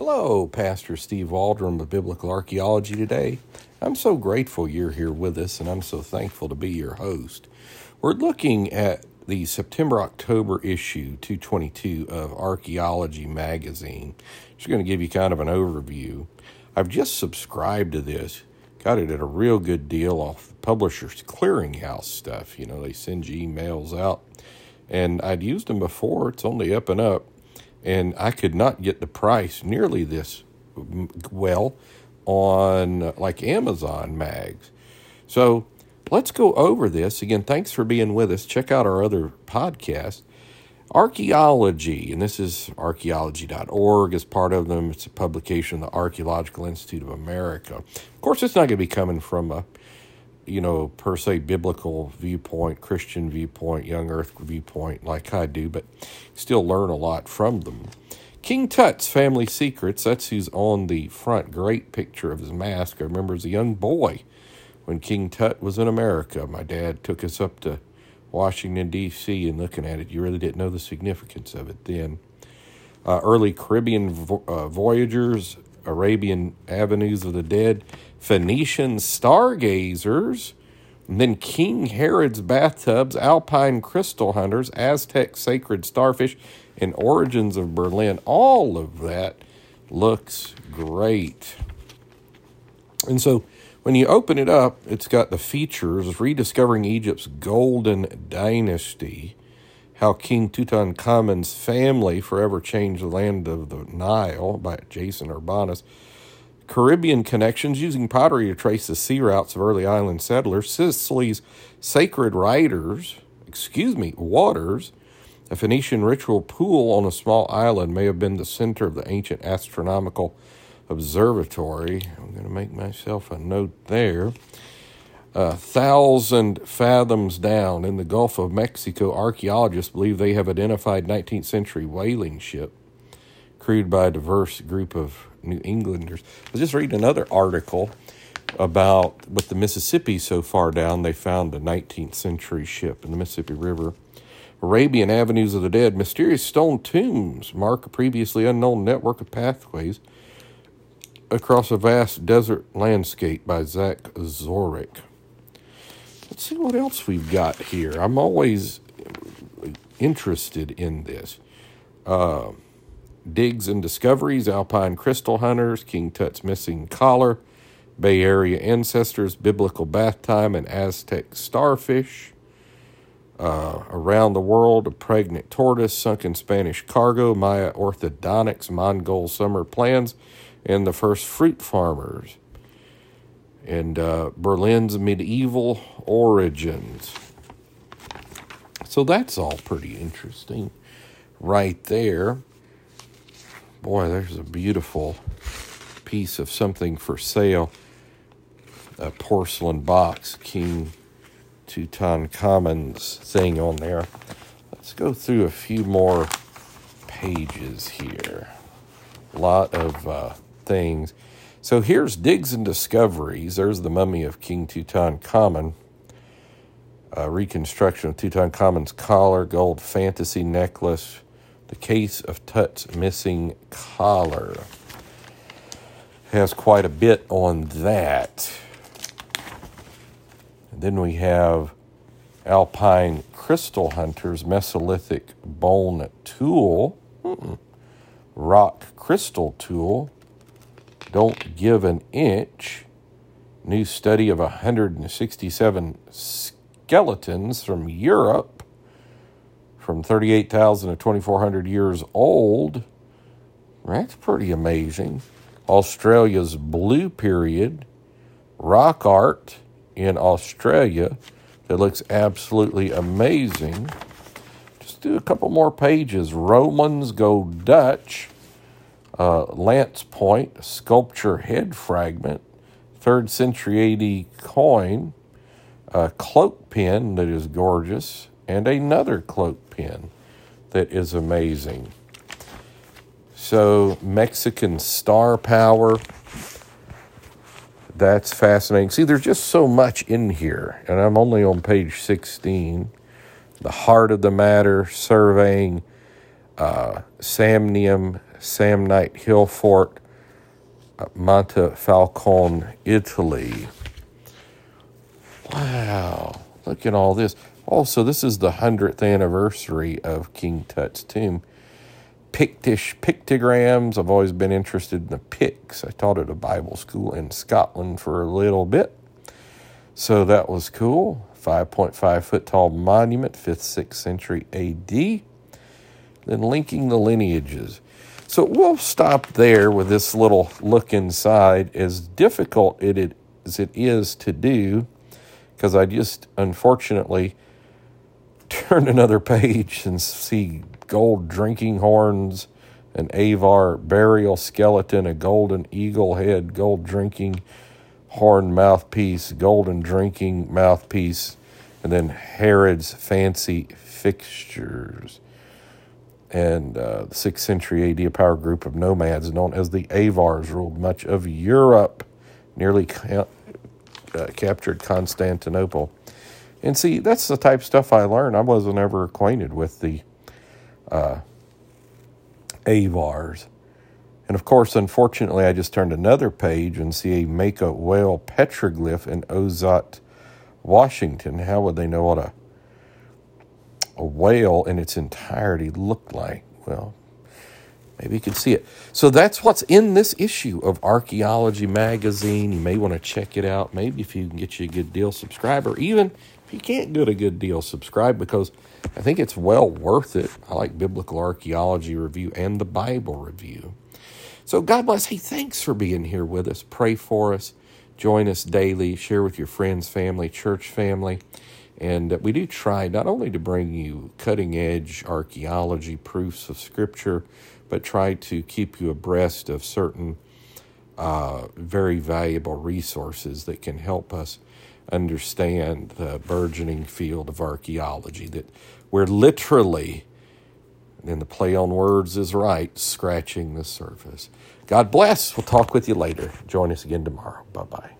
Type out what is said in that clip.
Hello, Pastor Steve Waldron of Biblical Archaeology today. I'm so grateful you're here with us, and I'm so thankful to be your host. We're looking at the September October issue 222 of Archaeology Magazine. Just going to give you kind of an overview. I've just subscribed to this, got it at a real good deal off the Publishers Clearinghouse stuff. You know, they send you emails out, and I'd used them before, it's only up and up and I could not get the price nearly this well on uh, like Amazon mags. So let's go over this again. Thanks for being with us. Check out our other podcast, Archaeology, and this is archaeology.org as part of them. It's a publication of the Archaeological Institute of America. Of course, it's not going to be coming from a you know, per se biblical viewpoint, Christian viewpoint, young earth viewpoint, like I do, but still learn a lot from them. King Tut's family secrets, that's who's on the front. Great picture of his mask. I remember as a young boy when King Tut was in America. My dad took us up to Washington, D.C., and looking at it, you really didn't know the significance of it then. Uh, early Caribbean vo- uh, voyagers, Arabian Avenues of the Dead, Phoenician stargazers, then King Herod's bathtubs, Alpine crystal hunters, Aztec sacred starfish, and origins of Berlin. All of that looks great. And so when you open it up, it's got the features rediscovering Egypt's golden dynasty, how King Tutankhamun's family forever changed the land of the Nile by Jason Urbanus Caribbean connections using pottery to trace the sea routes of early island settlers, Sicily's sacred writers, excuse me, waters, a Phoenician ritual pool on a small island may have been the center of the ancient astronomical observatory. I'm going to make myself a note there. A thousand fathoms down in the Gulf of Mexico, archaeologists believe they have identified 19th century whaling ship crewed by a diverse group of New Englanders. I was just reading another article about with the Mississippi so far down, they found a 19th century ship in the Mississippi River. Arabian Avenues of the Dead, mysterious stone tombs mark a previously unknown network of pathways across a vast desert landscape by Zach Zorich. Let's see what else we've got here. I'm always interested in this. Uh, Digs and Discoveries, Alpine Crystal Hunters, King Tut's Missing Collar, Bay Area Ancestors, Biblical Bath Time, and Aztec Starfish. Uh, around the world, a pregnant tortoise, sunken Spanish cargo, Maya orthodontics, Mongol summer plans, and the first fruit farmers. And uh, Berlin's medieval origins. So that's all pretty interesting right there. Boy, there's a beautiful piece of something for sale. A porcelain box, King Tutankhamun's thing on there. Let's go through a few more pages here. A lot of uh, things. So here's Digs and Discoveries. There's the mummy of King Tutankhamun. A reconstruction of Tutankhamun's collar, gold fantasy necklace, the case of Tut's missing collar has quite a bit on that. And then we have Alpine Crystal Hunters Mesolithic Bone Tool, Mm-mm. Rock Crystal Tool, Don't Give an Inch, new study of 167 skeletons from Europe from 38,000 to 2,400 years old. That's pretty amazing. Australia's blue period, rock art in Australia that looks absolutely amazing. Just do a couple more pages. Romans go Dutch, uh, lance point, sculpture head fragment, third century AD coin, a cloak pin that is gorgeous, and another cloak pin that is amazing. So, Mexican star power. That's fascinating. See, there's just so much in here, and I'm only on page 16. The heart of the matter, surveying uh, Samnium Samnite Hill Fort, Montefalcone, Italy. Wow, look at all this. Also, this is the 100th anniversary of King Tut's tomb. Pictish pictograms. I've always been interested in the Picts. I taught at a Bible school in Scotland for a little bit. So that was cool. 5.5 foot tall monument, 5th, 6th century AD. Then linking the lineages. So we'll stop there with this little look inside, as difficult it as it is to do, because I just unfortunately turned another page and see gold drinking horns, an avar burial skeleton, a golden eagle head, gold drinking horn mouthpiece, golden drinking mouthpiece, and then Herod's fancy fixtures. And uh, the 6th century AD, a power group of nomads known as the Avars ruled much of Europe, nearly ca- uh, captured Constantinople. And see, that's the type of stuff I learned. I wasn't ever acquainted with the uh, Avars. And of course, unfortunately, I just turned another page and see a Makah whale petroglyph in Ozette, Washington. How would they know what a, a whale in its entirety looked like? Well, maybe you can see it. So that's what's in this issue of Archaeology Magazine. You may want to check it out. Maybe if you can get you a good deal, subscribe, or even if you can't get a good deal, subscribe because I think it's well worth it. I like Biblical Archaeology Review and the Bible Review. So God bless. Hey, thanks for being here with us. Pray for us. Join us daily. Share with your friends, family, church family. And we do try not only to bring you cutting edge archaeology proofs of Scripture, but try to keep you abreast of certain uh, very valuable resources that can help us understand the burgeoning field of archaeology. That we're literally and the play on words is right, scratching the surface. God bless. We'll talk with you later. Join us again tomorrow. Bye bye.